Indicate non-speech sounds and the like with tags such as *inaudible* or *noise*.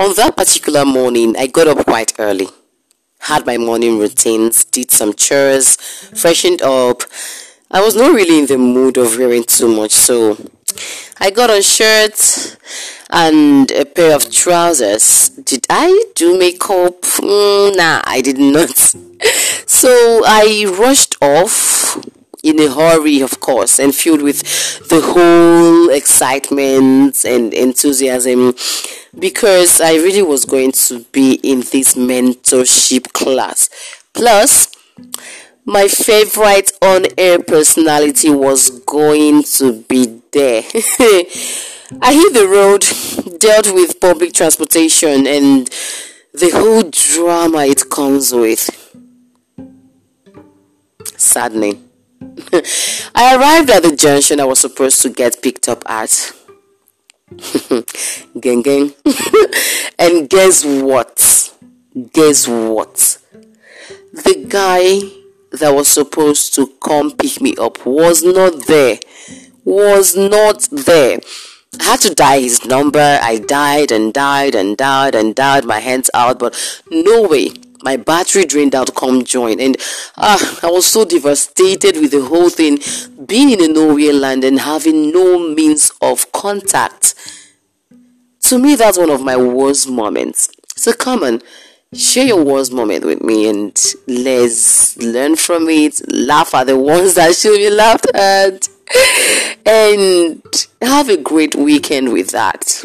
On that particular morning, I got up quite early, had my morning routines, did some chores, freshened up. I was not really in the mood of wearing too much, so I got a shirt and a pair of trousers. Did I do makeup? Mm, nah, I did not. *laughs* So I rushed off in a hurry, of course, and filled with the whole excitement and enthusiasm because I really was going to be in this mentorship class. Plus, my favorite on air personality was going to be there. *laughs* I hit the road, dealt with public transportation, and the whole drama it comes with. Saddening. *laughs* I arrived at the junction I was supposed to get picked up at. *laughs* gang gang. *laughs* and guess what? Guess what? The guy that was supposed to come pick me up was not there. Was not there. I had to dial his number. I died and died and died and died my hands out, but no way. My battery drained out come join and ah, I was so devastated with the whole thing being in a nowhere land and having no means of contact. To me, that's one of my worst moments. So come on, share your worst moment with me and let's learn from it, laugh at the ones that should be laughed at, and have a great weekend with that.